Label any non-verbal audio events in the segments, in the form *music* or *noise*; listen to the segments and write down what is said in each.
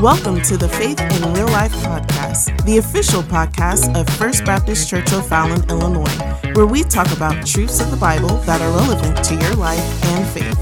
Welcome to the Faith in Real Life podcast, the official podcast of First Baptist Church of O'Fallon, Illinois, where we talk about truths of the Bible that are relevant to your life and faith.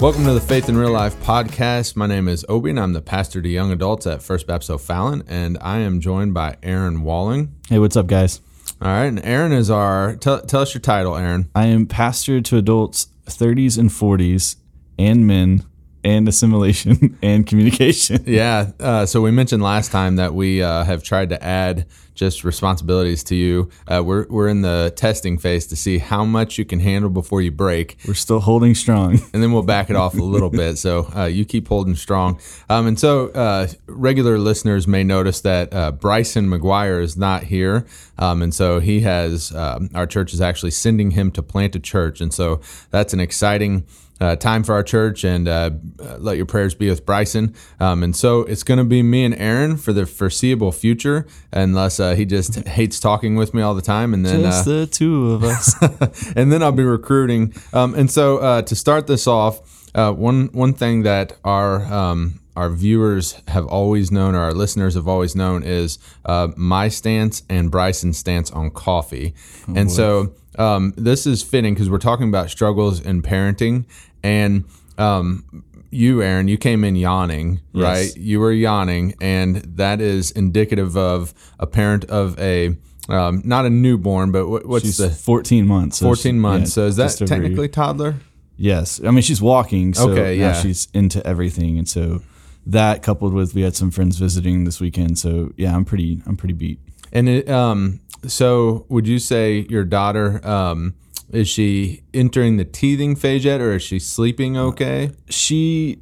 Welcome to the Faith in Real Life podcast. My name is Obi, and I'm the pastor to young adults at First Baptist O'Fallon, and I am joined by Aaron Walling. Hey, what's up, guys? All right, and Aaron is our. Tell, tell us your title, Aaron. I am pastor to adults 30s and 40s and men and assimilation *laughs* and communication. *laughs* Yeah. Uh, so we mentioned last time that we uh, have tried to add just responsibilities to you. Uh, we're we're in the testing phase to see how much you can handle before you break, We're still holding strong. *laughs* and then we'll back it off a little bit. So uh, you keep holding strong. Um, and so uh, regular listeners may notice that uh, Bryson McGuire is not here, um, and so he has um, our church is actually sending him to plant a church, and so that's an exciting. Uh, time for our church, and uh, let your prayers be with Bryson. Um, and so it's going to be me and Aaron for the foreseeable future, unless uh, he just *laughs* hates talking with me all the time. And then Just uh, the two of us. *laughs* and then I'll be recruiting. Um, and so uh, to start this off, uh, one one thing that our um, our viewers have always known, or our listeners have always known, is uh, my stance and Bryson's stance on coffee. and so um, this is fitting because we're talking about struggles in parenting, and um, you, Aaron, you came in yawning, right? You were yawning, and that is indicative of a parent of a um, not a newborn, but what, what's She's the 14 months. 14 she- months. yeah, so is that technically toddler? Yes. I mean, she's walking. So Okay, yeah. she's into everything. And so that coupled with we had some friends visiting this weekend. So yeah, I'm pretty, I'm pretty beat. And it, um, so would you say your daughter um, is she entering the teething phase yet, or is she sleeping okay? She,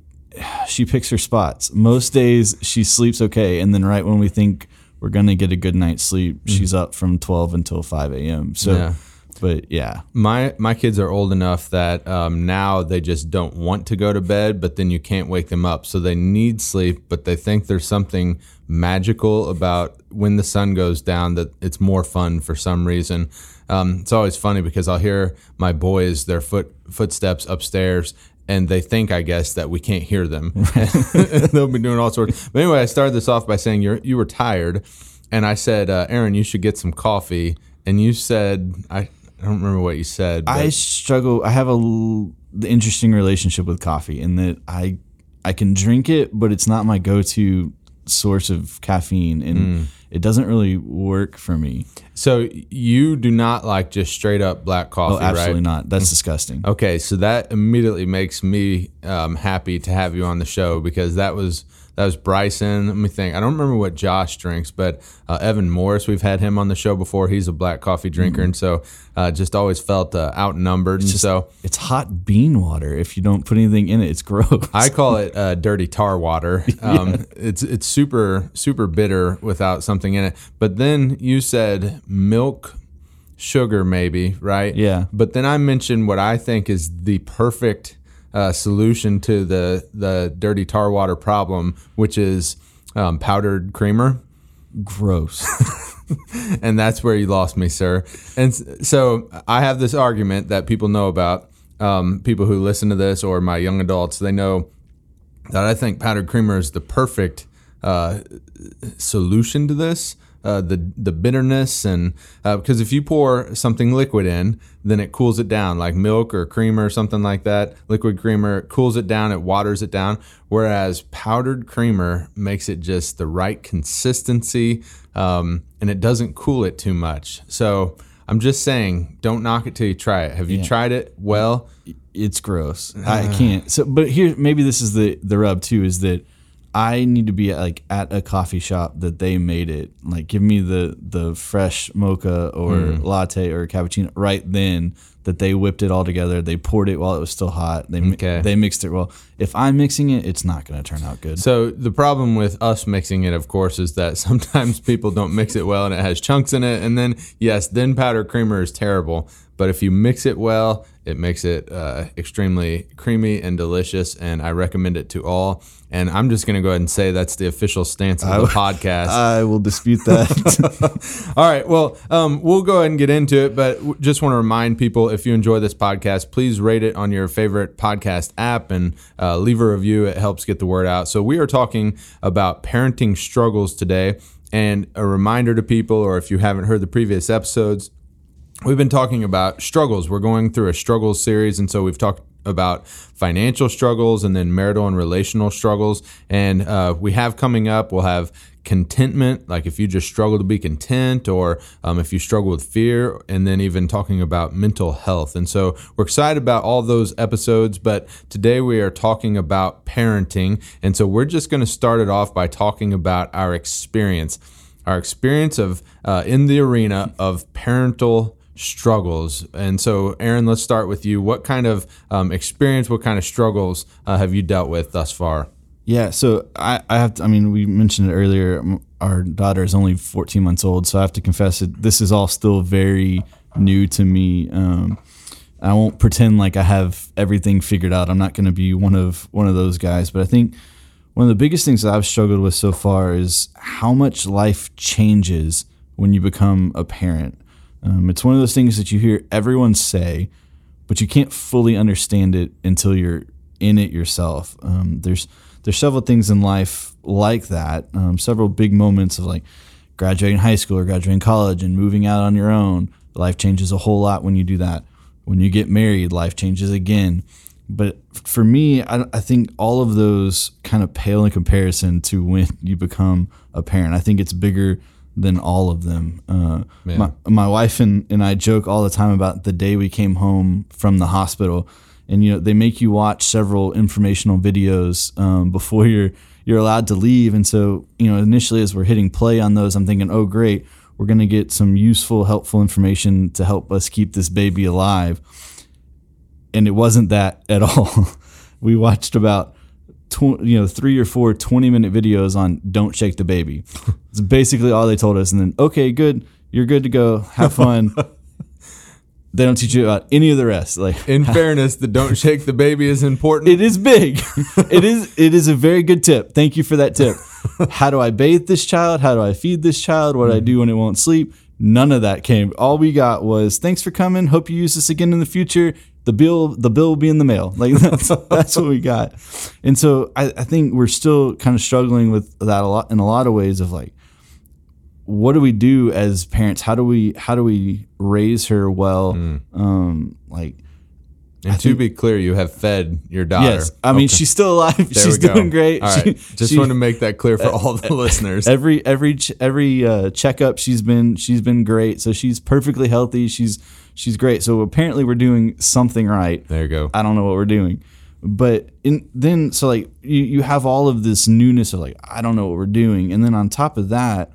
she picks her spots. Most days she sleeps okay. And then right when we think we're going to get a good night's sleep, she's up from 12 until 5 a.m. So, Mm-hmm. Yeah. But yeah, My my kids are old enough that um, now they just don't want to go to bed, but then you can't wake them up, so they need sleep, but they think there's something magical about when the sun goes down that it's more fun for some reason. Um, it's always funny because I'll hear my boys their foot footsteps upstairs. And they think, I guess, that we can't hear them. *laughs* *laughs* They'll be doing all sorts. But anyway, I started this off by saying you you were tired, and I said, uh, Aaron, you should get some coffee. And you said, I, I don't remember what you said. But I struggle. I have a l- the interesting relationship with coffee in that I I can drink it, but it's not my go-to source of caffeine, and Mm. it doesn't really work for me. so you do not like just straight up black coffee, Oh, absolutely right? not. That's disgusting. Okay, so that immediately makes me um, happy to have you on the show because that was that was Bryson. Let me think. I don't remember what Josh drinks, but uh, Evan Morris. We've had him on the show before. He's a black coffee drinker, and so uh, just always felt uh, outnumbered. And so It's hot bean water. If you don't put anything in it, it's gross. *laughs* I call it uh, dirty tar water. *laughs* Um, It's it's super super bitter without something in it. But then you said milk, sugar, maybe right? Yeah. But then I mentioned what I think is the perfect uh, solution to the the dirty tar water problem, which is um, powdered creamer gross. *laughs* and that's where you lost me, sir. And so I have this argument that people know about. Um, people who listen to this or my young adults, they know that I think powdered creamer is the perfect uh, solution to this. Uh, the the bitterness and uh, because if you pour something liquid in, then it cools it down, like milk or creamer or something like that. Liquid creamer cools it down, it waters it down. Whereas powdered creamer makes it just the right consistency, um, and it doesn't cool it too much. So I'm just saying, don't knock it till you try it. Have you tried it? Well, it's gross. I can't. So, but here, maybe this is the the rub too is that I need to be at, like at a coffee shop that they made it. Like, give me the the fresh mocha or hmm. latte or cappuccino right then that they whipped it all together. They poured it while it was still hot. They Okay. they mixed it well. If I'm mixing it, it's not going to turn out good. So the problem with us mixing it, of course, is that *laughs* sometimes people don't mix it well and it has chunks in it. And then, yes, then powder creamer is terrible. But if you mix it well, it makes it uh, extremely creamy and delicious, and I recommend it to all. And I'm just going to go ahead and say that's the official stance of the podcast. *laughs* I will dispute that. *laughs* All right. Well, um, we'll go ahead and get into it, but just want to remind people if you enjoy this podcast, please rate it on your favorite podcast app and uh, leave a review. It helps get the word out. So, we are talking about parenting struggles today. And a reminder to people, or if you haven't heard the previous episodes, we've been talking about struggles. We're going through a struggles series, and so we've talked about financial struggles and then marital and relational struggles. And uh, we have coming up, we'll have contentment, like if you just struggle to be content, or um, if you struggle with fear, and then even talking about mental health. And so we're excited about all those episodes, but today we are talking about parenting. And so we're just going to start it off by talking about our experience, our experience of uh, in the arena of parental struggles. And so, Aaron, let's start with you. What kind of um, experience, what kind of struggles uh, have you dealt with thus far? Yeah, so I, I have to, I mean, we mentioned it earlier. Our daughter is only 14 months old, so I have to confess that this is all still very new to me. Um, I won't pretend like I have everything figured out. I'm not going to be one of one of those guys, but I think one of the biggest things that I've struggled with so far is how much life changes when you become a parent. Um, it's one of those things that you hear everyone say, but you can't fully understand it until you're in it yourself. Um, there's there's several things in life like that. Um, several big moments of like graduating high school or graduating college and moving out on your own. Life changes a whole lot when you do that. When you get married, life changes again. But for me, I, I think all of those kind of pale in comparison to when you become a parent. I think it's bigger than all of them. Uh, my, my wife and, and I joke all the time about the day we came home from the hospital. And you know they make you watch several informational videos um, before you're you're allowed to leave. And so you know initially as we're hitting play on those, I'm thinking, oh great, we're gonna get some useful, helpful information to help us keep this baby alive. And it wasn't that at *laughs* all. we watched about tw- you know three or four 20 minute videos on don't shake the baby. *laughs* It's basically all they told us and then okay good you're good to go have fun. *laughs* They don't teach you about any of the rest like in *laughs* fairness the don't shake the baby is important. It is big. It is it is a very good tip. Thank you for that tip. How do i bathe this child? How do i feed this child? What do i do mm-hmm. when it won't sleep? None of that came. All we got was thanks for coming. Hope you use this again in the future the bill the bill will be in the mail. Like *laughs* that's that's what we got. And so I, I think we're still kind of struggling with that a lot in a lot of ways of like what do we do as parents? How do we how do we raise her well? Um like and to be clear, you have fed your daughter. yes. I mean Okay. she's still alive. There she's doing great. All She- Just she- want to make that clear for all the *laughs* listeners. every every every uh, checkup she's been she's been great. So she's perfectly healthy. She's she's great so apparently we're doing something right There you go. I don't know what we're doing. But in, then, so like you, you have all of this newness of like, I don't know what we're doing. And then on top of that,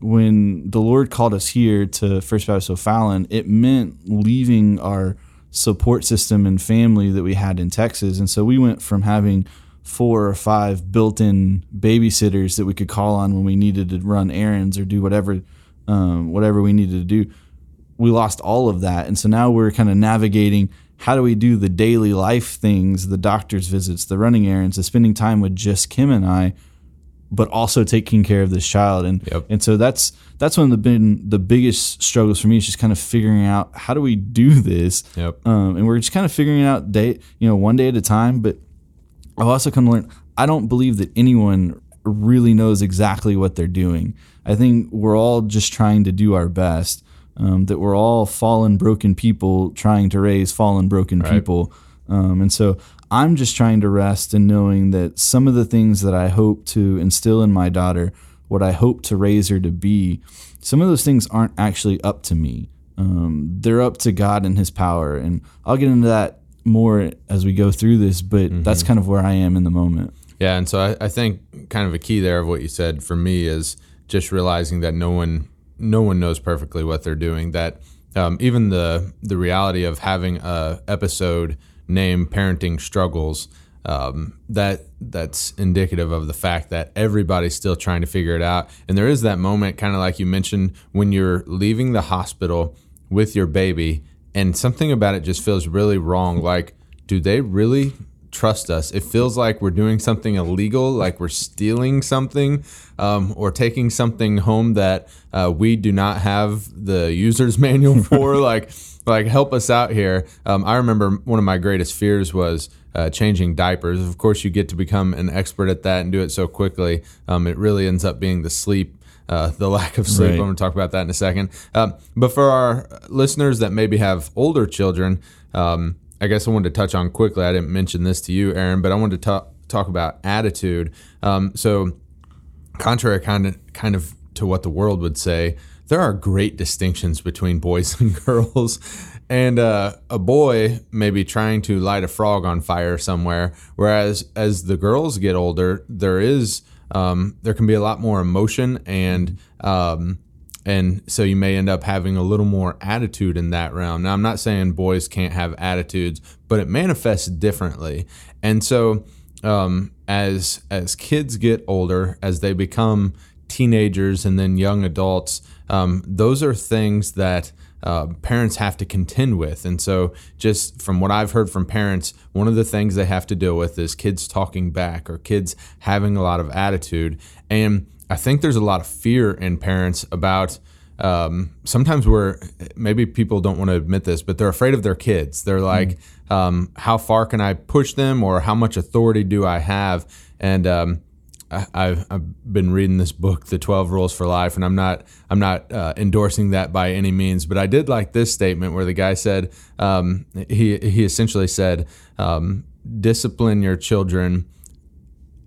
when the Lord called us here to First Baptist O'Fallon, it meant leaving our support system and family that we had in Texas. And so we went from having four or five built in babysitters that we could call on when we needed to run errands or do whatever, um, whatever we needed to do we lost all of that. And so now we're kind of navigating how do we do the daily life things, the doctor's visits, the running errands, the spending time with just Kim and I, but also taking care of this child. And Yep. and so that's that's one of the been the biggest struggles for me is just kind of figuring out how do we do this. Yep. Um, and we're just kind of figuring out day, you know, one day at a time. But I've also come to learn I don't believe that anyone really knows exactly what they're doing. I think we're all just trying to do our best. Um, that we're all fallen, broken people trying to raise fallen, broken people. Um, and so I'm just trying to rest in knowing that some of the things that I hope to instill in my daughter, what I hope to raise her to be, some of those things aren't actually up to me. Um, they're up to God and His power. And I'll get into that more as we go through this, but that's kind of where I am in the moment. Yeah, and so I, I think kind of a key there of what you said for me is just realizing that no one no one knows perfectly what they're doing. That um, even the the reality of having a episode named "Parenting Struggles" um, that that's indicative of the fact that everybody's still trying to figure it out. And there is that moment, kind of like you mentioned, when you're leaving the hospital with your baby and something about it just feels really wrong. Like, do they really trust us? It feels like we're doing something illegal, like we're stealing something um, or taking something home that uh, we do not have the user's *laughs* manual for. like, like help us out here. Um, I remember one of my greatest fears was uh, changing diapers. Of course, you get to become an expert at that and do it so quickly. Um, it really ends up being the sleep. Uh, the lack of sleep. Right. I'm going to talk about that in a second. Um, but for our listeners that maybe have older children, um, I guess I wanted to touch on quickly. I didn't mention this to you, Aaron, but I wanted to talk talk about attitude. Um, so, contrary kind of kind of to what the world would say, there are great distinctions between boys *laughs* and girls. And uh, a boy may be trying to light a frog on fire somewhere, whereas as the girls get older, there is um, there can be a lot more emotion and um, and so you may end up having a little more attitude in that realm. Now, I'm not saying boys can't have attitudes, but it manifests differently. And so, um, as as kids get older, as they become teenagers and then young adults, um, those are things that uh, parents have to contend with. And so, just from what I've heard from parents, one of the things they have to deal with is kids talking back or kids having a lot of attitude. And I think there's a lot of fear in parents about. Um, sometimes we're maybe people don't want to admit this, but they're afraid of their kids. They're like, um, how far can I push them, or how much authority do I have? And um, I, I've, I've been reading this book, The Twelve Rules for Life, and I'm not I'm not uh, endorsing that by any means, but I did like this statement where the guy said um, he he essentially said, um, discipline your children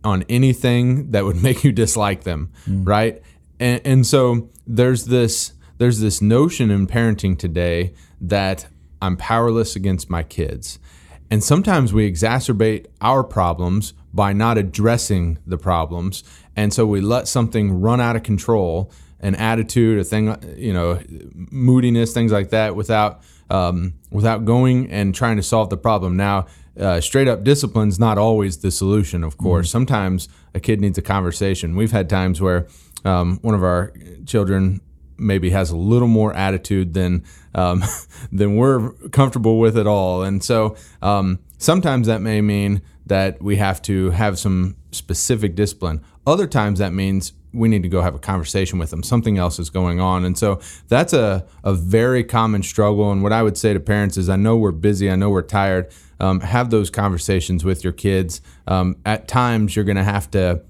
on anything that would *laughs* make you dislike them, right? And, and so there's this there's this notion in parenting today that I'm powerless against my kids. And sometimes we exacerbate our problems by not addressing the problems. And so we let something run out of control, an attitude, a thing, you know, moodiness, things like that, without um, without going and trying to solve the problem. Now, uh, straight up discipline is not always the solution, of course. Sometimes a kid needs a conversation. We've had times where um, one of our children maybe has a little more attitude than um, *laughs* than we're comfortable with at all, and so um, sometimes that may mean that we have to have some specific discipline. Other times that means we need to go have a conversation with them. Something else is going on. And so that's a, a very common struggle. And what I would say to parents is I know we're busy, I know we're tired. Um, have those conversations with your kids. Um, at times, you're going to have to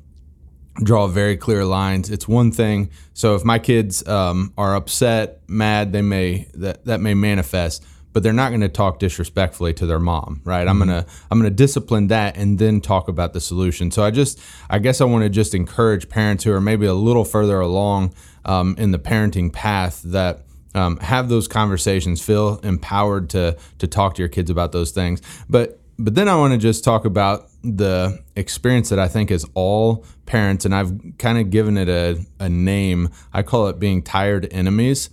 draw very clear lines. It's one thing. So if my kids um, are upset, mad, they may that that may manifest, but they're not going to talk disrespectfully to their mom, right? I'm gonna I'm gonna discipline that and then talk about the solution. So I just I guess I want to just encourage parents who are maybe a little further along um, in the parenting path that. Um, have those conversations. Feel empowered to to talk to your kids about those things. But but then I want to just talk about the experience that I think is all parents, and I've kind of given it a, a name. I call it being tired enemies.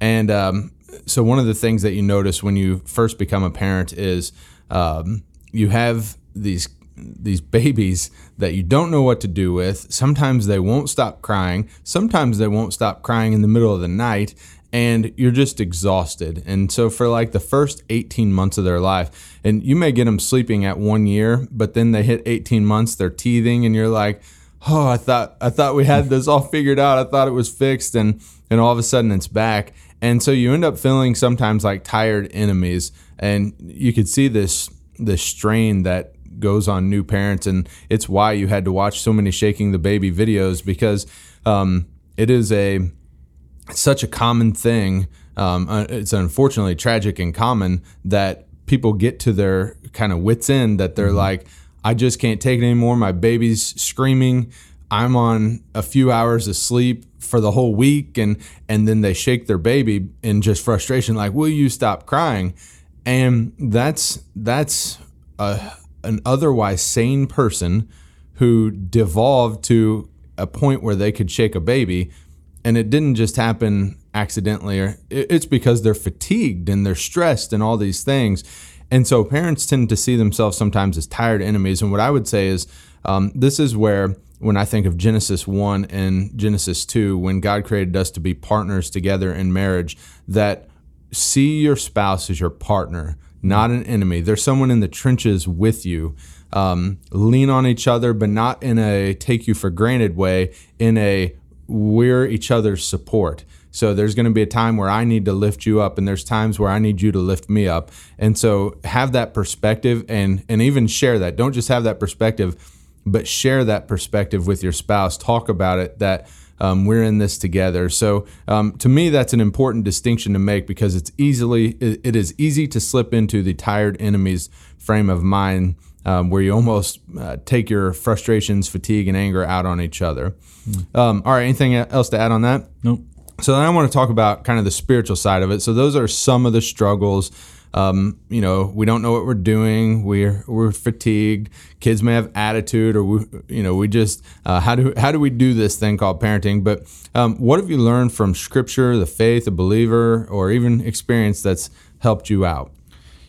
And um, so, one of the things that you notice when you first become a parent is um, you have these these babies that you don't know what to do with. Sometimes they won't stop crying. Sometimes they won't stop crying in the middle of the night and you're just exhausted. And so for like the first 18 months of their life, and you may get them sleeping at 1 year, but then they hit 18 months, they're teething and you're like, "Oh, I thought I thought we had this all figured out. I thought it was fixed." And and all of a sudden it's back. And so you end up feeling sometimes like tired enemies and you could see this this strain that goes on new parents and it's why you had to watch so many shaking the baby videos because um, it is a such a common thing. Um, uh, it's unfortunately tragic and common that people get to their kind of wits end that they're like, I just can't take it anymore. My baby's screaming. I'm on a few hours of sleep for the whole week, and and then they shake their baby in just frustration, like, "Will you stop crying?" And that's that's a, an otherwise sane person who devolved to a point where they could shake a baby and it didn't just happen accidentally or it's because they're fatigued and they're stressed and all these things and so parents tend to see themselves sometimes as tired enemies and what i would say is um, this is where when i think of genesis 1 and genesis 2 when god created us to be partners together in marriage that see your spouse as your partner, not an enemy. There's someone in the trenches with you. Um, lean on each other, but not in a take you for granted way, in a we're each other's support. So there's going to be a time where I need to lift you up, and there's times where I need you to lift me up. And so have that perspective, and and even share that. Don't just have that perspective, but share that perspective with your spouse. Talk about it. That um, we're in this together. So um, to me, that's an important distinction to make because it's easily it, is easy to slip into the tired enemy's frame of mind. Um, where you almost uh, take your frustrations, fatigue, and anger out on each other. Um, all right, anything else to add on that? Nope. So then I want to talk about kind of the spiritual side of it. So those are some of the struggles. Um, you know, we don't know what we're doing. We're we're fatigued. Kids may have attitude, or we, you know, we just uh, how do how do we do this thing called parenting? But um, what have you learned from Scripture, the faith, a believer, or even experience that's helped you out?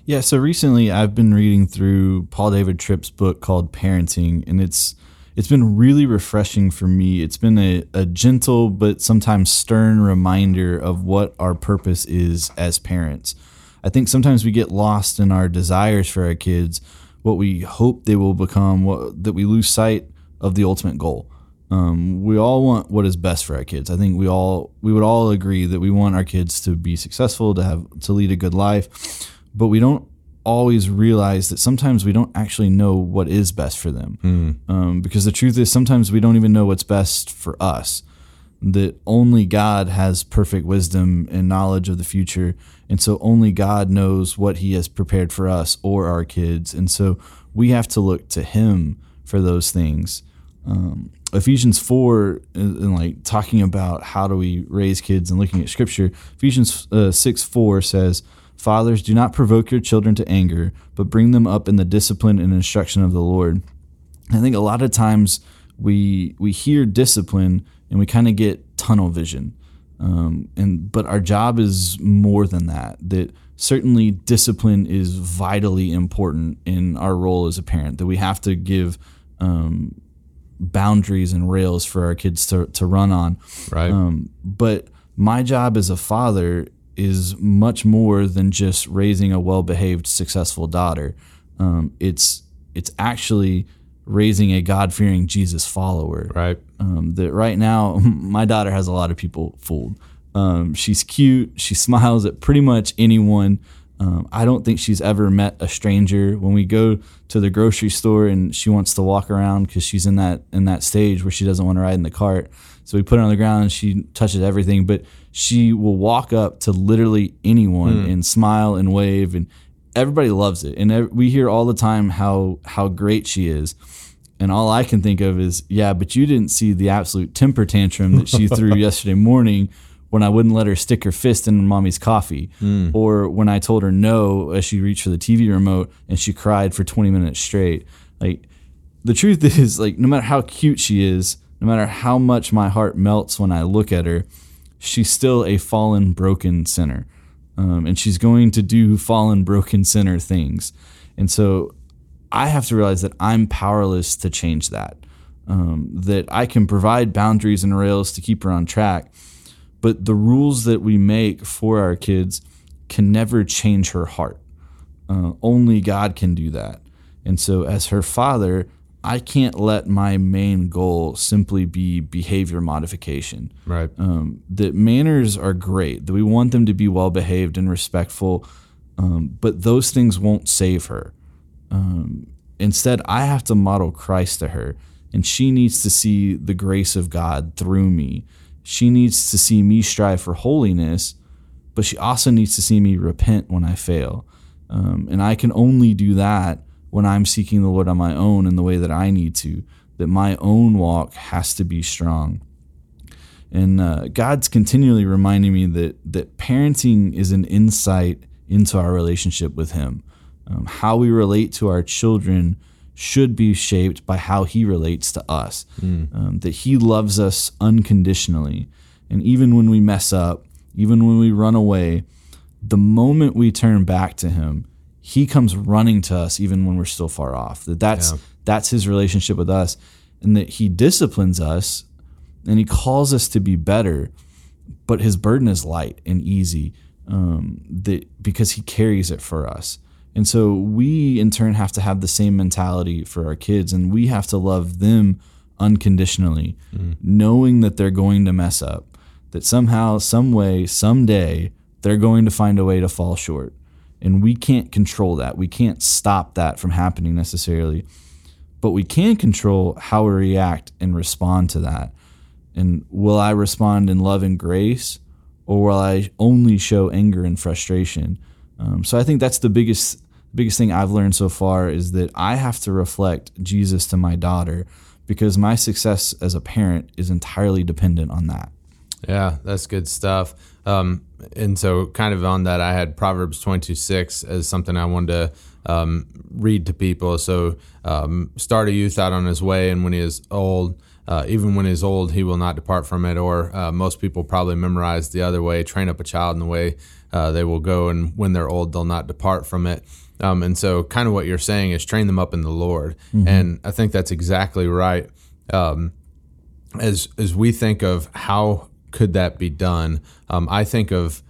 Yeah, so recently I've been reading through Paul David Tripp's book called Parenting, and it's it's been really refreshing for me. It's been a, a gentle but sometimes stern reminder of what our purpose is as parents. I think sometimes we get lost in our desires for our kids, what we hope they will become, what, that we lose sight of the ultimate goal. Um, we all want what is best for our kids. I think we all we would all agree that we want our kids to be successful, to have to lead a good life, but we don't always realize that sometimes we don't actually know what is best for them. Mm. Um, because the truth is, sometimes we don't even know what's best for us. That only God has perfect wisdom and knowledge of the future. And so only God knows what He has prepared for us or our kids. And so we have to look to Him for those things. Um, Ephesians 4, and like talking about how do we raise kids and looking at scripture, Ephesians uh, 6 4 says, Fathers, do not provoke your children to anger, but bring them up in the discipline and instruction of the Lord. I think a lot of times we we hear discipline and we kind of get tunnel vision, um, and but our job is more than that. That certainly discipline is vitally important in our role as a parent. That we have to give um, boundaries and rails for our kids to to run on. Right. Um, but my job as a father is much more than just raising a well-behaved, successful daughter. Um, it's it's actually raising a God-fearing Jesus follower. Right. Um, that right now, *laughs* my daughter has a lot of people fooled. Um, she's cute. She smiles at pretty much anyone. Um, I don't think she's ever met a stranger. When we go to the grocery store and she wants to walk around because she's in that in that stage where she doesn't want to ride in the cart, so we put her on the ground and she touches everything. But she will walk up to literally anyone and smile and wave, and everybody loves it. And we hear all the time how how great she is. And all I can think of is, yeah, but you didn't see the absolute temper tantrum that she threw *laughs* yesterday morning when I wouldn't let her stick her fist in mommy's coffee, or when I told her no as she reached for the TV remote and she cried for 20 minutes straight. Like, the truth *laughs* is, like, no matter how cute she is, no matter how much my heart melts when I look at her, she's still a fallen, broken sinner. Um, and she's going to do fallen, broken sinner things. And so I have to realize that I'm powerless to change that. Um, that I can provide boundaries and rails to keep her on track, but the rules that we make for our kids can never change her heart. Uh, only God can do that. And so, as her father, I can't let my main goal simply be behavior modification. Right. Um, that manners are great, that we want them to be well behaved and respectful, um, but those things won't save her. Um, instead, I have to model Christ to her, and she needs to see the grace of God through me. She needs to see me strive for holiness, but she also needs to see me repent when I fail. Um, and I can only do that when I'm seeking the Lord on my own in the way that I need to, that my own walk has to be strong. And uh, God's continually reminding me that that parenting is an insight into our relationship with Him. Um, how we relate to our children should be shaped by how He relates to us. Um, that He loves us unconditionally, and even when we mess up, even when we run away, the moment we turn back to Him, He comes running to us, even when we're still far off. That that's Yeah. that's His relationship with us, and that He disciplines us and he calls us to be better, but his burden is light and easy. um, that because He carries it for us. And so we in turn have to have the same mentality for our kids, and we have to love them unconditionally, mm. knowing that they're going to mess up, that somehow, some way, someday they're going to find a way to fall short. And we can't control that. We can't stop that from happening necessarily. But we can control how we react and respond to that. And will I respond in love and grace, or will I only show anger and frustration? Um, so I think that's the biggest biggest thing I've learned so far is that I have to reflect Jesus to my daughter because my success as a parent is entirely dependent on that. Yeah, that's good stuff. Um, and so, kind of on that, I had Proverbs 22 6 as something I wanted to um, read to people. So, um, start a youth out on his way, and when he is old, uh, even when he's old, he will not depart from it. Or uh, most people probably memorize the other way train up a child in the way uh, they will go, and when they're old, they'll not depart from it. Um, and so, kind of what you're saying is train them up in the Lord. Mm-hmm. And I think that's exactly right. Um, as as we think of how could that be done, um, I think of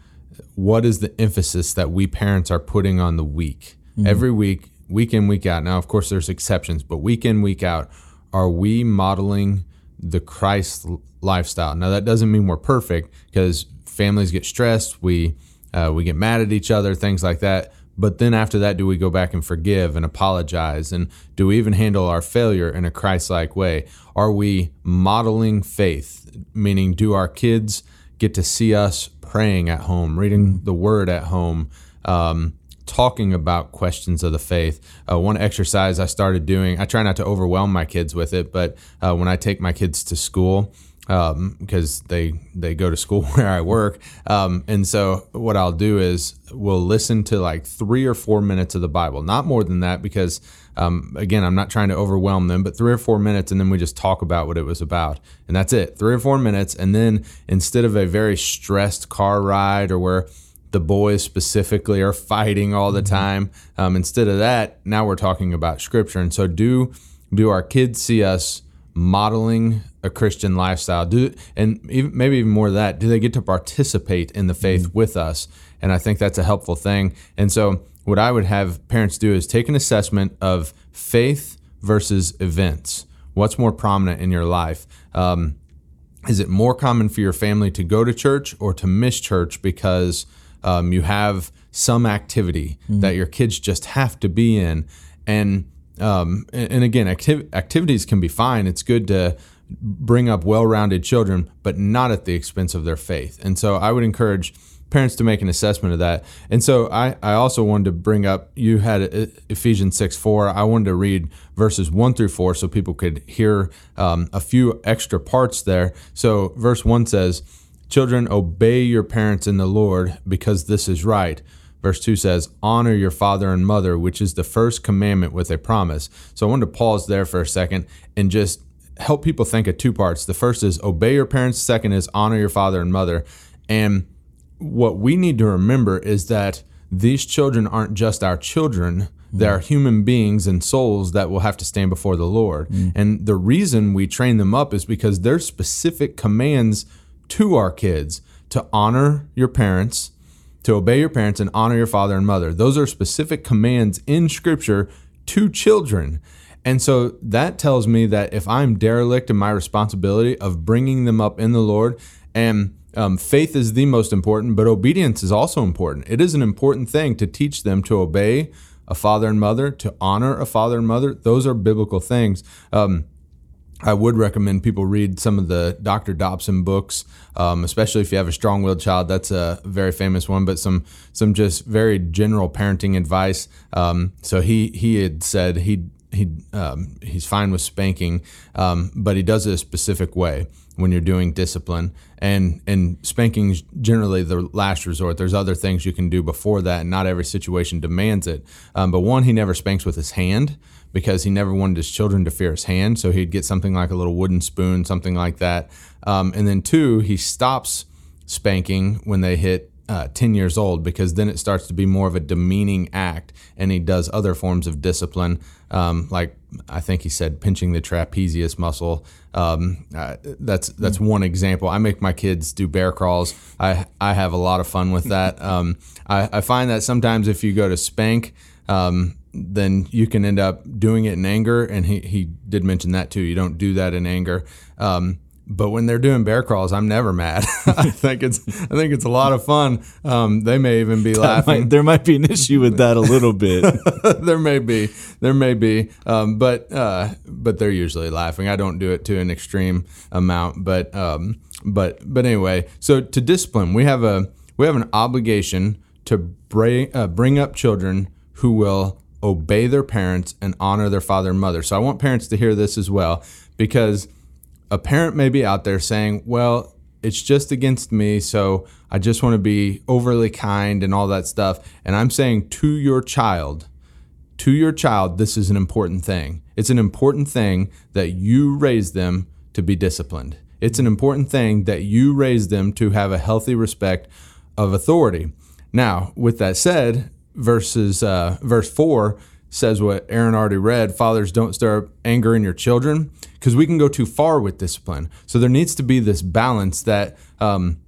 what is the emphasis that we parents are putting on the week mm-hmm. every week, week in week out. Now, of course, there's exceptions, but week in week out, are we modeling the Christ lifestyle? Now, that doesn't mean we're perfect because families get stressed, we uh, we get mad at each other, things like that. But then after that, do we go back and forgive and apologize? And do we even handle our failure in a Christ like way? Are we modeling faith? Meaning, do our kids get to see us praying at home, reading the word at home, um, talking about questions of the faith? Uh, one exercise I started doing, I try not to overwhelm my kids with it, but uh, when I take my kids to school, because um, they they go to school *laughs* where I work. Um, and so what I'll do is we'll listen to like three or four minutes of the Bible, not more than that, because um, again I'm not trying to overwhelm them, but three or four minutes, and then we just talk about what it was about, and that's it. Three or four minutes, and then instead of a very stressed car ride or where the boys specifically are *laughs* fighting all the mm-hmm. time, um, instead of that, now we're talking about Scripture, and so do do our kids see us? modeling a Christian lifestyle? Do and even, maybe even more of that, do they get to participate in the faith mm-hmm. with us? And I think that's a helpful thing. And so, what I would have parents do is take an assessment of faith versus events. What's more prominent in your life? Um, is it more common for your family to go to church or to miss church because um, you have some activity mm-hmm. that your kids just have to be in? And um, and, again, activ- activities can be fine. It's good to bring up well-rounded children, but not at the expense of their faith. And so, I would encourage parents to make an assessment of that. And so, I, I also wanted to bring up. You had Ephesians six four. I wanted to read verses one through four so people could hear um, a few extra parts there. So, verse one says, "Children, obey your parents in the Lord, because this is right." Verse 2 says, Honor your father and mother, which is the first commandment with a promise. So I wanted to pause there for a second and just help people think of two parts. The first is obey your parents, second is honor your father and mother. And what we need to remember is that these children aren't just our children. They are human beings and souls that will have to stand before the Lord. Mm. And the reason we train them up is because there's specific commands to our kids to honor your parents, to obey your parents and honor your father and mother. Those are specific commands in Scripture to children. And so that tells me that if I'm derelict in my responsibility of bringing them up in the Lord, and um, faith is the most important, but obedience is also important. It is an important thing to teach them to obey a father and mother, to honor a father and mother. Those are biblical things. Um, I would recommend people read some of the Dr. Dobson books, um, especially if you have a strong-willed child. That's a very famous one, but some some just very general parenting advice. Um, so he he had said he he um, he's fine with spanking, um, but he does it a specific way when you're doing discipline. And and spanking is generally the last resort. There's other things you can do before that, and not every situation demands it. Um, but one, he never spanks with his hand because he never wanted his children to fear his hand. So he'd get something like a little wooden spoon, something like that. Um, and then two, he stops spanking when they hit uh, 10 years old because then it starts to be more of a demeaning act and he does other forms of discipline um, like I think he said pinching the trapezius muscle. Um, uh, that's that's one example. I make my kids do bear crawls. I I have a lot of fun with that. *laughs* Um, I, I find that sometimes if you go to spank, um, then you can end up doing it in anger. And he he did mention that too. You don't do that in anger. Um, but when they're doing bear crawls, I'm never mad. *laughs* I think it's I think it's a lot of fun. Um, they may even be laughing. Might, there might be an issue with that a little bit. *laughs* there may be, there may be, um, but uh, but they're usually laughing. I don't do it to an extreme amount, but um, but but anyway. So to discipline, we have a we have an obligation to bring uh, bring up children who will obey their parents and honor their father and mother. So I want parents to hear this as well because a parent may be out there saying, well, it's just against me, so I just want to be overly kind and all that stuff. And I'm saying to your child, to your child, this is an important thing. It's an important thing that you raise them to be disciplined. It's an important thing that you raise them to have a healthy respect of authority. Now, with that said, verses uh, verse four says what Aaron already read fathers don't stir up anger in your children because we can go too far with discipline. So there needs to be this balance that um,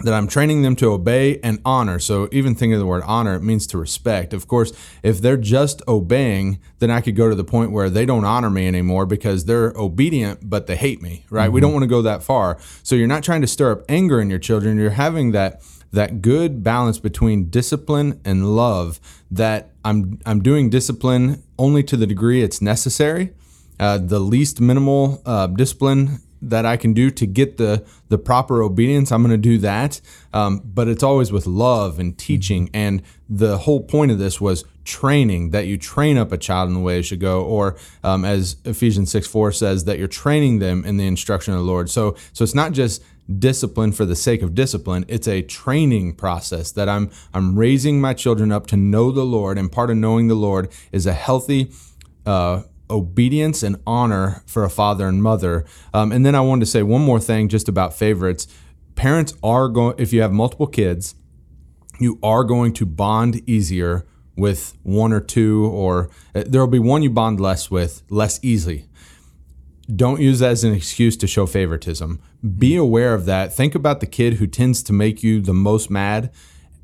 that I'm training them to obey and honor. So even thinking of the word honor, it means to respect. Of course, if they're just obeying, then I could go to the point where they don't honor me anymore because they're obedient, but they hate me, right? Mm-hmm. We don't want to go that far. So you're not trying to stir up anger in your children. You're having that that good balance between discipline and love that I'm I'm doing discipline only to the degree it's necessary. Uh, the least minimal uh, discipline that I can do to get the the proper obedience, I'm going to do that. Um, but it's always with love and teaching. And the whole point of this was training that you train up a child in the way it should go, or um, as Ephesians six four says, that you're training them in the instruction of the Lord. So so it's not just discipline for the sake of discipline. It's a training process that I'm I'm raising my children up to know the Lord, and part of knowing the Lord is a healthy uh, obedience and honor for a father and mother. Um, and then I wanted to say one more thing just about favorites. Parents are going if you have multiple kids, you are going to bond easier with one or two, or uh, there will be one you bond less with less easily don't use that as an excuse to show favoritism. Be aware of that. Think about the kid who tends to make you the most mad,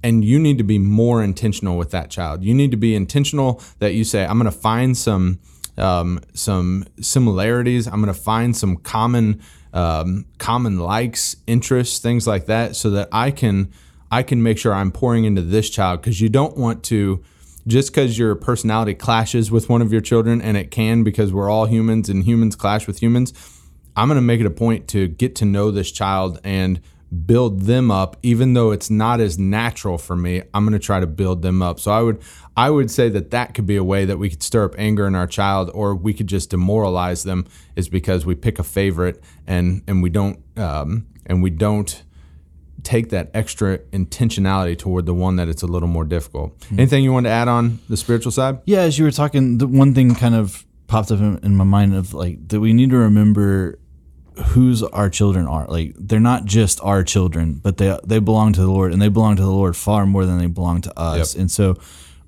and you need to be more intentional with that child. You need to be intentional that you say, I'm going to find some um, some similarities. I'm going to find some common um, common likes, interests, things like that, so that I can I can make sure I'm pouring into this child because you don't want to just because your personality clashes with one of your children, and it can because we're all humans and humans clash with humans, I'm going to make it a point to get to know this child and build them up. Even though it's not as natural for me i'm going to try to build them up. So i would i would say that that could be a way that we could stir up anger in our child or we could just demoralize them is because we pick a favorite and and we don't um, and we don't take that extra intentionality toward the one that it's a little more difficult. Mm-hmm. Anything you want to add on the spiritual side? Yeah, as you were talking, the one thing kind of popped up in, in my mind of like that we need to remember whose our children are. Like they're not just our children, but they they belong to the Lord, and they belong to the Lord far more than they belong to us. Yep. And so,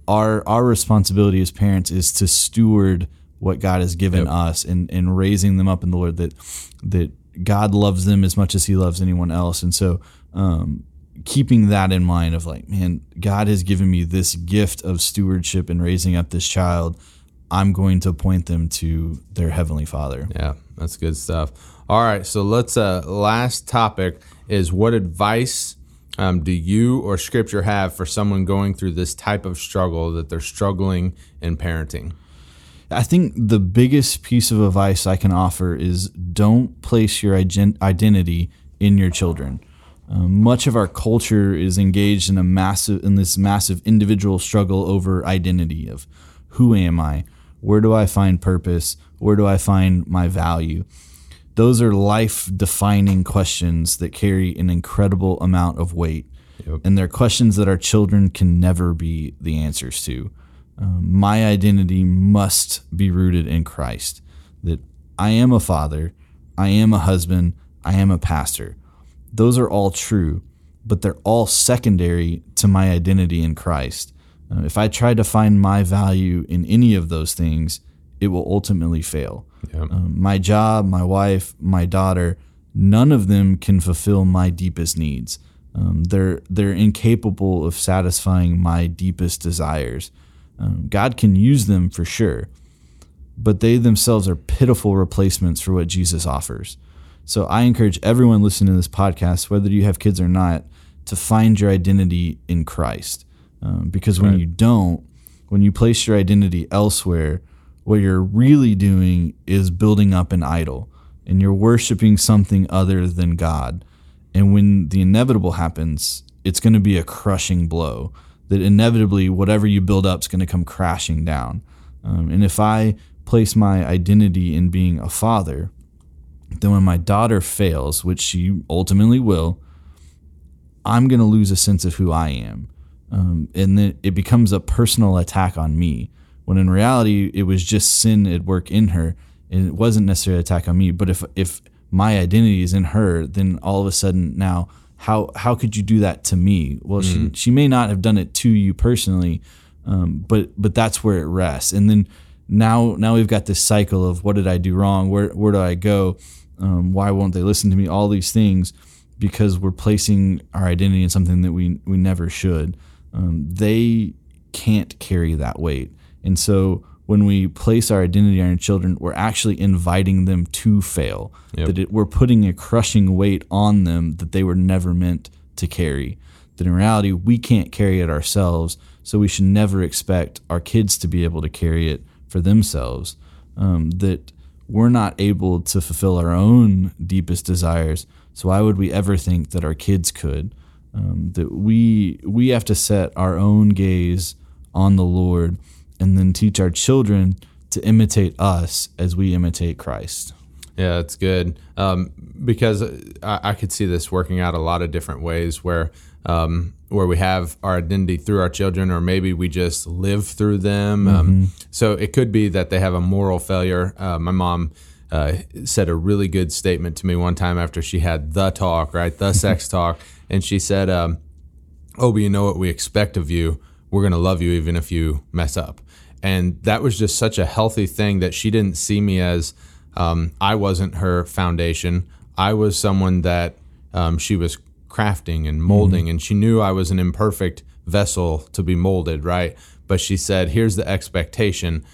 our our responsibility as parents is to steward what God has given yep. us and and raising them up in the Lord. That that God loves them as much as He loves anyone else, and so um, keeping that in mind of like, man, God has given me this gift of stewardship and raising up this child. I'm going to point them to their heavenly Father. Yeah, that's good stuff. All right, so let's. Uh, last topic is what advice um, do you or Scripture have for someone going through this type of struggle that they're struggling in parenting? I think the biggest piece of advice I can offer is don't place your identity in your children. Um, much of our culture is engaged in a massive in this massive individual struggle over identity of who am I, where do I find purpose, where do I find my value. Those are life defining questions that carry an incredible amount of weight. Yep. And they're questions that our children can never be the answers to. Um, my identity must be rooted in Christ. That I am a father, I am a husband, I am a pastor those are all true, but they're all secondary to my identity in Christ. Uh, if I try to find my value in any of those things, it will ultimately fail. Yeah. Um, my job, my wife, my daughter, none of them can fulfill my deepest needs. Um, they're they're incapable of satisfying my deepest desires. Um, God can use them for sure, but they themselves are pitiful replacements for what Jesus offers. So I encourage everyone listening to this podcast, whether you have kids or not, to find your identity in Christ. Um, because when Right. you don't, when you place your identity elsewhere, what you're really doing is building up an idol and you're worshiping something other than God. And when the inevitable happens, it's going to be a crushing blow that inevitably whatever you build up is going to come crashing down. Um, and if I place my identity in being a father, then when my daughter fails, which she ultimately will, I'm going to lose a sense of who I am. Um, and then it becomes a personal attack on me. When in reality, it was just sin at work in her, and it wasn't necessarily an attack on me. But if if my identity is in her, then all of a sudden now, how how could you do that to me? Well, she she may not have done it to you personally, um, but but that's where it rests. And then now now we've got this cycle of what did I do wrong? Where where do I go? Um, why won't they listen to me? All these things because we're placing our identity in something that we we never should. Um, they can't carry that weight, and so when we place our identity on our children, we're actually inviting them to fail. Yep. That it, we're putting a crushing weight on them that they were never meant to carry. That in reality we can't carry it ourselves, so we should never expect our kids to be able to carry it for themselves. Um, that we're not able to fulfill our own deepest desires. So why would we ever think that our kids could? Um, that we we have to set our own gaze on the Lord and then teach our children to imitate us as we imitate Christ. Yeah, that's good. Um, because I, I could see this working out a lot of different ways where um, where we have our identity through our children, or maybe we just live through them. Um, so it could be that they have a moral failure. Uh, my mom uh, said a really good statement to me one time after she had the talk, right, the sex talk, and she said, um, "Oh, but you know what we expect of you? We're going to love you even if you mess up." And that was just such a healthy thing that she didn't see me as um, I wasn't her foundation. I was someone that um, she was crafting and molding, and she knew I was an imperfect vessel to be molded, right? But she said, "Here's the expectation."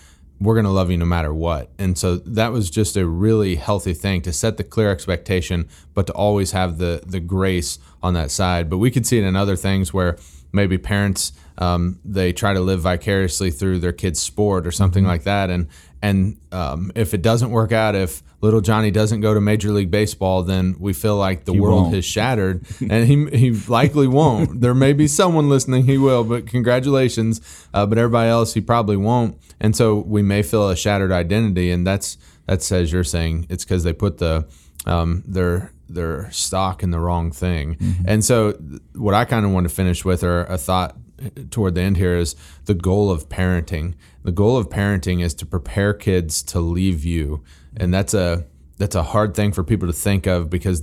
We're going to love you no matter what. And so that was just a really healthy thing to set the clear expectation, but to always have the the grace on that side. But we could see it in other things where maybe parents um, they try to live vicariously through their kid's sport or something like that and and um, if it doesn't work out if little johnny doesn't go to major league baseball then we feel like the world won't. has shattered and he, he likely won't *laughs* there may be someone listening he will but congratulations uh, but everybody else he probably won't and so we may feel a shattered identity and that's that's as you're saying it's because they put the um, their their stock in the wrong thing. And so, what I kind of want to finish with, or a thought toward the end here, is the goal of parenting. The goal of parenting is to prepare kids to leave you, and that's a that's a hard thing for people to think of because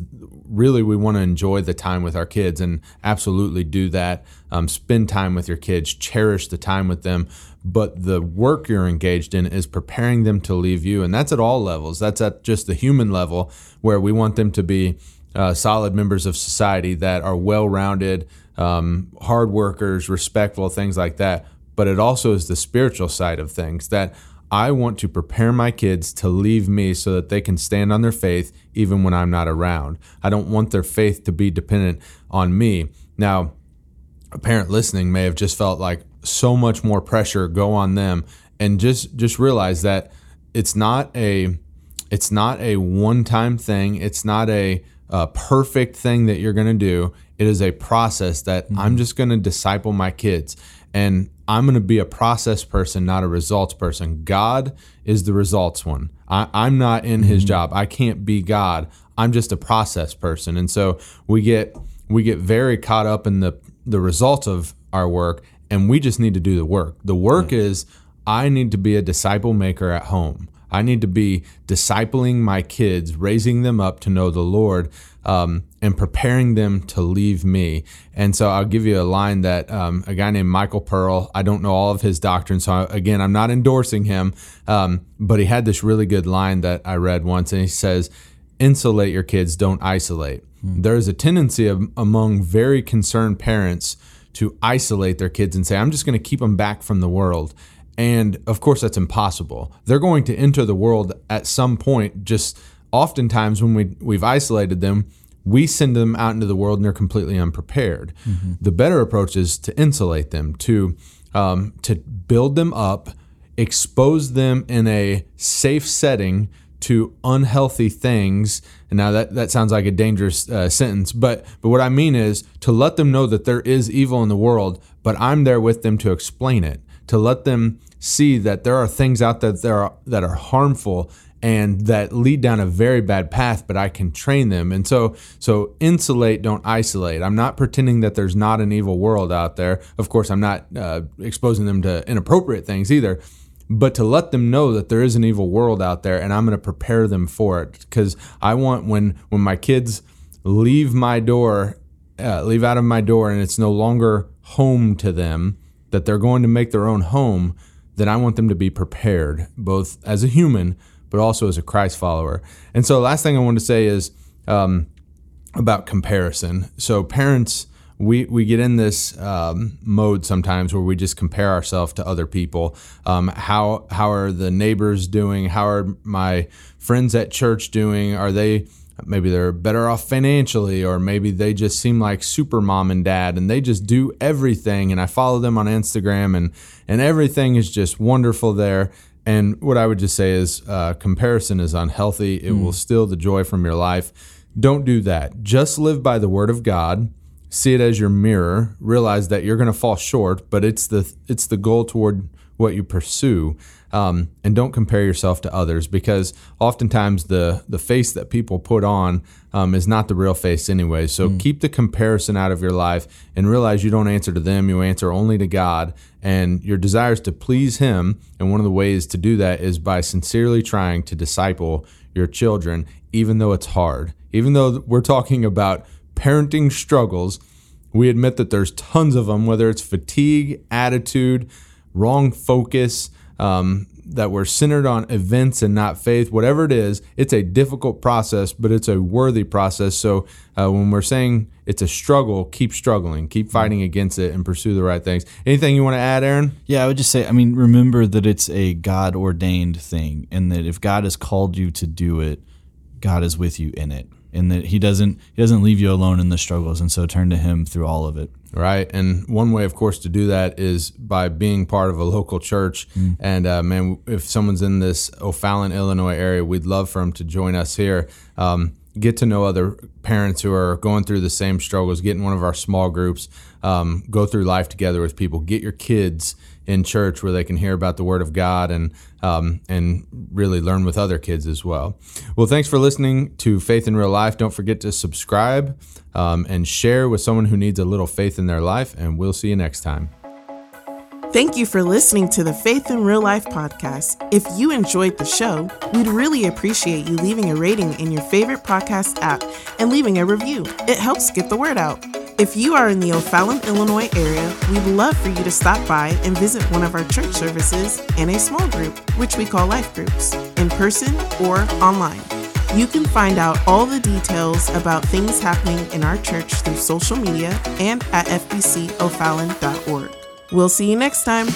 really we want to enjoy the time with our kids and absolutely do that. Um, spend time with your kids, cherish the time with them. But the work you're engaged in is preparing them to leave you. And that's at all levels. That's at just the human level where we want them to be uh, solid members of society that are well rounded, um, hard workers, respectful, things like that. But it also is the spiritual side of things that I want to prepare my kids to leave me so that they can stand on their faith even when I'm not around. I don't want their faith to be dependent on me. Now, a parent listening may have just felt like so much more pressure go on them and just just realize that it's not a it's not a one-time thing it's not a, uh perfect thing that you're going to do it is a process that i'm just going to disciple my kids. And i'm going to be a process person not a results person. God is the results one. I, i'm not in his job. I can't be god. I'm just a process person. And so we get we get very caught up in the the results of our work and we just need to do the work. The work is i need to be a disciple maker at home. I need to be discipling my kids, raising them up to know the Lord, um, and preparing them to leave me. And so I'll give you a line that um, a guy named Michael Pearl, I don't know all of his doctrine. So again, I'm not endorsing him, um, but he had this really good line that I read once, and he says, Insulate your kids, don't isolate. Hmm. There is a tendency of, among very concerned parents to isolate their kids and say, I'm just going to keep them back from the world. And of course, that's impossible. They're going to enter the world at some point. Just oftentimes, when we, we've isolated them, we send them out into the world and they're completely unprepared. Mm-hmm. The better approach is to insulate them, to um, to build them up, expose them in a safe setting to unhealthy things. And now that, that sounds like a dangerous uh, sentence, but but what I mean is to let them know that there is evil in the world, but I'm there with them to explain it, to let them see that there are things out there that are, that are harmful and that lead down a very bad path but I can train them. And so so insulate don't isolate. I'm not pretending that there's not an evil world out there. Of course I'm not uh, exposing them to inappropriate things either. But to let them know that there is an evil world out there and I'm going to prepare them for it cuz I want when when my kids leave my door uh, leave out of my door and it's no longer home to them that they're going to make their own home then I want them to be prepared, both as a human, but also as a Christ follower. And so, last thing I want to say is um, about comparison. So, parents, we, we get in this um, mode sometimes where we just compare ourselves to other people. Um, how how are the neighbors doing? How are my friends at church doing? Are they maybe they're better off financially or maybe they just seem like super mom and dad and they just do everything and I follow them on Instagram and and everything is just wonderful there and what I would just say is uh, comparison is unhealthy. It mm. will steal the joy from your life. Don't do that. Just live by the word of God. See it as your mirror. Realize that you're going to fall short but it's the it's the goal toward what you pursue um, and don't compare yourself to others because oftentimes the the face that people put on um, is not the real face anyway. So mm. keep the comparison out of your life and realize you don't answer to them; you answer only to God. And your desires to please Him, and one of the ways to do that is by sincerely trying to disciple your children, even though it's hard. Even though we're talking about parenting struggles, we admit that there's tons of them. Whether it's fatigue, attitude, wrong focus um, that we're centered on events and not faith, whatever it is, it's a difficult process, but it's a worthy process. So uh, when we're saying it's a struggle, keep struggling, keep fighting against it, and pursue the right things. Anything you want to add, Aaron? Yeah, I would just say, I mean, remember that it's a God ordained thing, and that if God has called you to do it, God is with you in it and that he doesn't he doesn't leave you alone in the struggles and so turn to him through all of it Right. And one way, of course, to do that is by being part of a local church. Mm. And uh, man, if someone's in this O'Fallon, Illinois area, we'd love for them to join us here. Um, get to know other parents who are going through the same struggles, get in one of our small groups, um, go through life together with people, get your kids in church where they can hear about the Word of God and um, and really learn with other kids as well. Well, thanks for listening to Faith in Real Life. Don't forget to subscribe um, and share with someone who needs a little faith in their life. And we'll see you next time. Thank you for listening to the Faith in Real Life podcast. If you enjoyed the show, we'd really appreciate you leaving a rating in your favorite podcast app and leaving a review. It helps get the word out. If you are in the O'Fallon, Illinois area, we'd love for you to stop by and visit one of our church services and a small group, which we call life groups, in person or online. You can find out all the details about things happening in our church through social media and at fbcofallon.org. We'll see you next time.